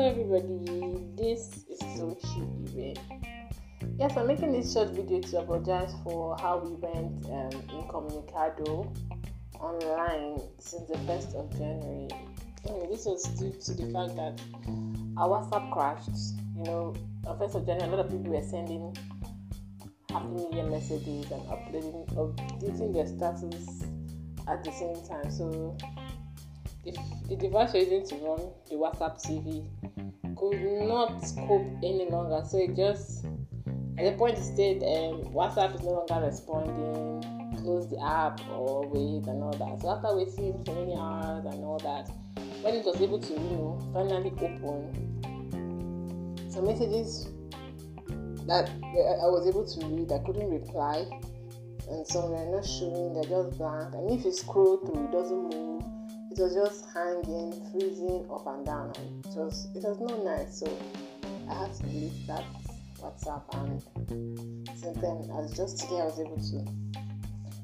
everybody, this is Sochi Ibe. Yes, I'm making this short video to apologize for how we went um, incommunicado online since the 1st of January. Anyway, this was due to the fact that our WhatsApp crashed. You know, on 1st of January, a lot of people were sending happy new year messages and uploading, updating their status at the same time. So if the device using to run the WhatsApp TV could not cope any longer, so it just at the point it said um, WhatsApp is no longer responding, close the app or wait and all that. So after waiting for many hours and all that, when it was able to, you know, finally open, some messages that I was able to read, I couldn't reply, and some were not showing, they're just blank. And if you scroll through, it doesn't move it was just hanging, freezing up and down, and it was it was not nice. So I had to delete that WhatsApp, and since then, as just today, I was able to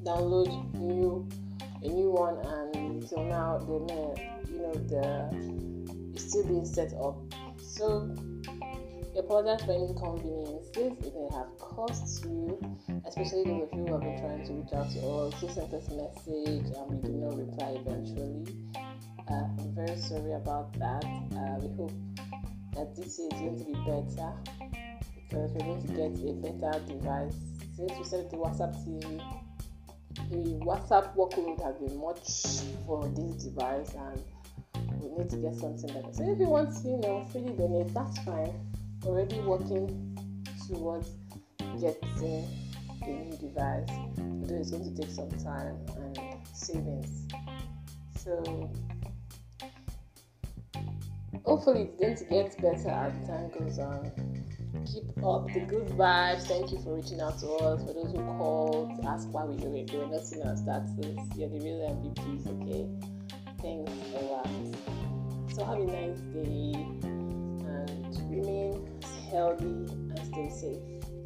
download new a new one, and so now the you know the it's still being set up. So I apologize for any inconveniences it may have cost you, especially those of you who have been trying to reach out to us, who sent us a message and we did not reply eventually. Uh, I'm very sorry about that. Uh, we hope that this year is going to be better because we're going to get a better device. Since we set the WhatsApp TV, the WhatsApp workload has been much for this device and we need to get something better. So if you want to, you know, freely donate, that's fine already working towards getting a new device, although it's going to take some time and savings. So hopefully it's going to get better as time goes on. Keep up the good vibes. Thank you for reaching out to us. For those who called, ask why we were, they were not seeing our status. You're the real MVPs, okay? Thanks a lot. So have a nice day and remain healthy and stay safe.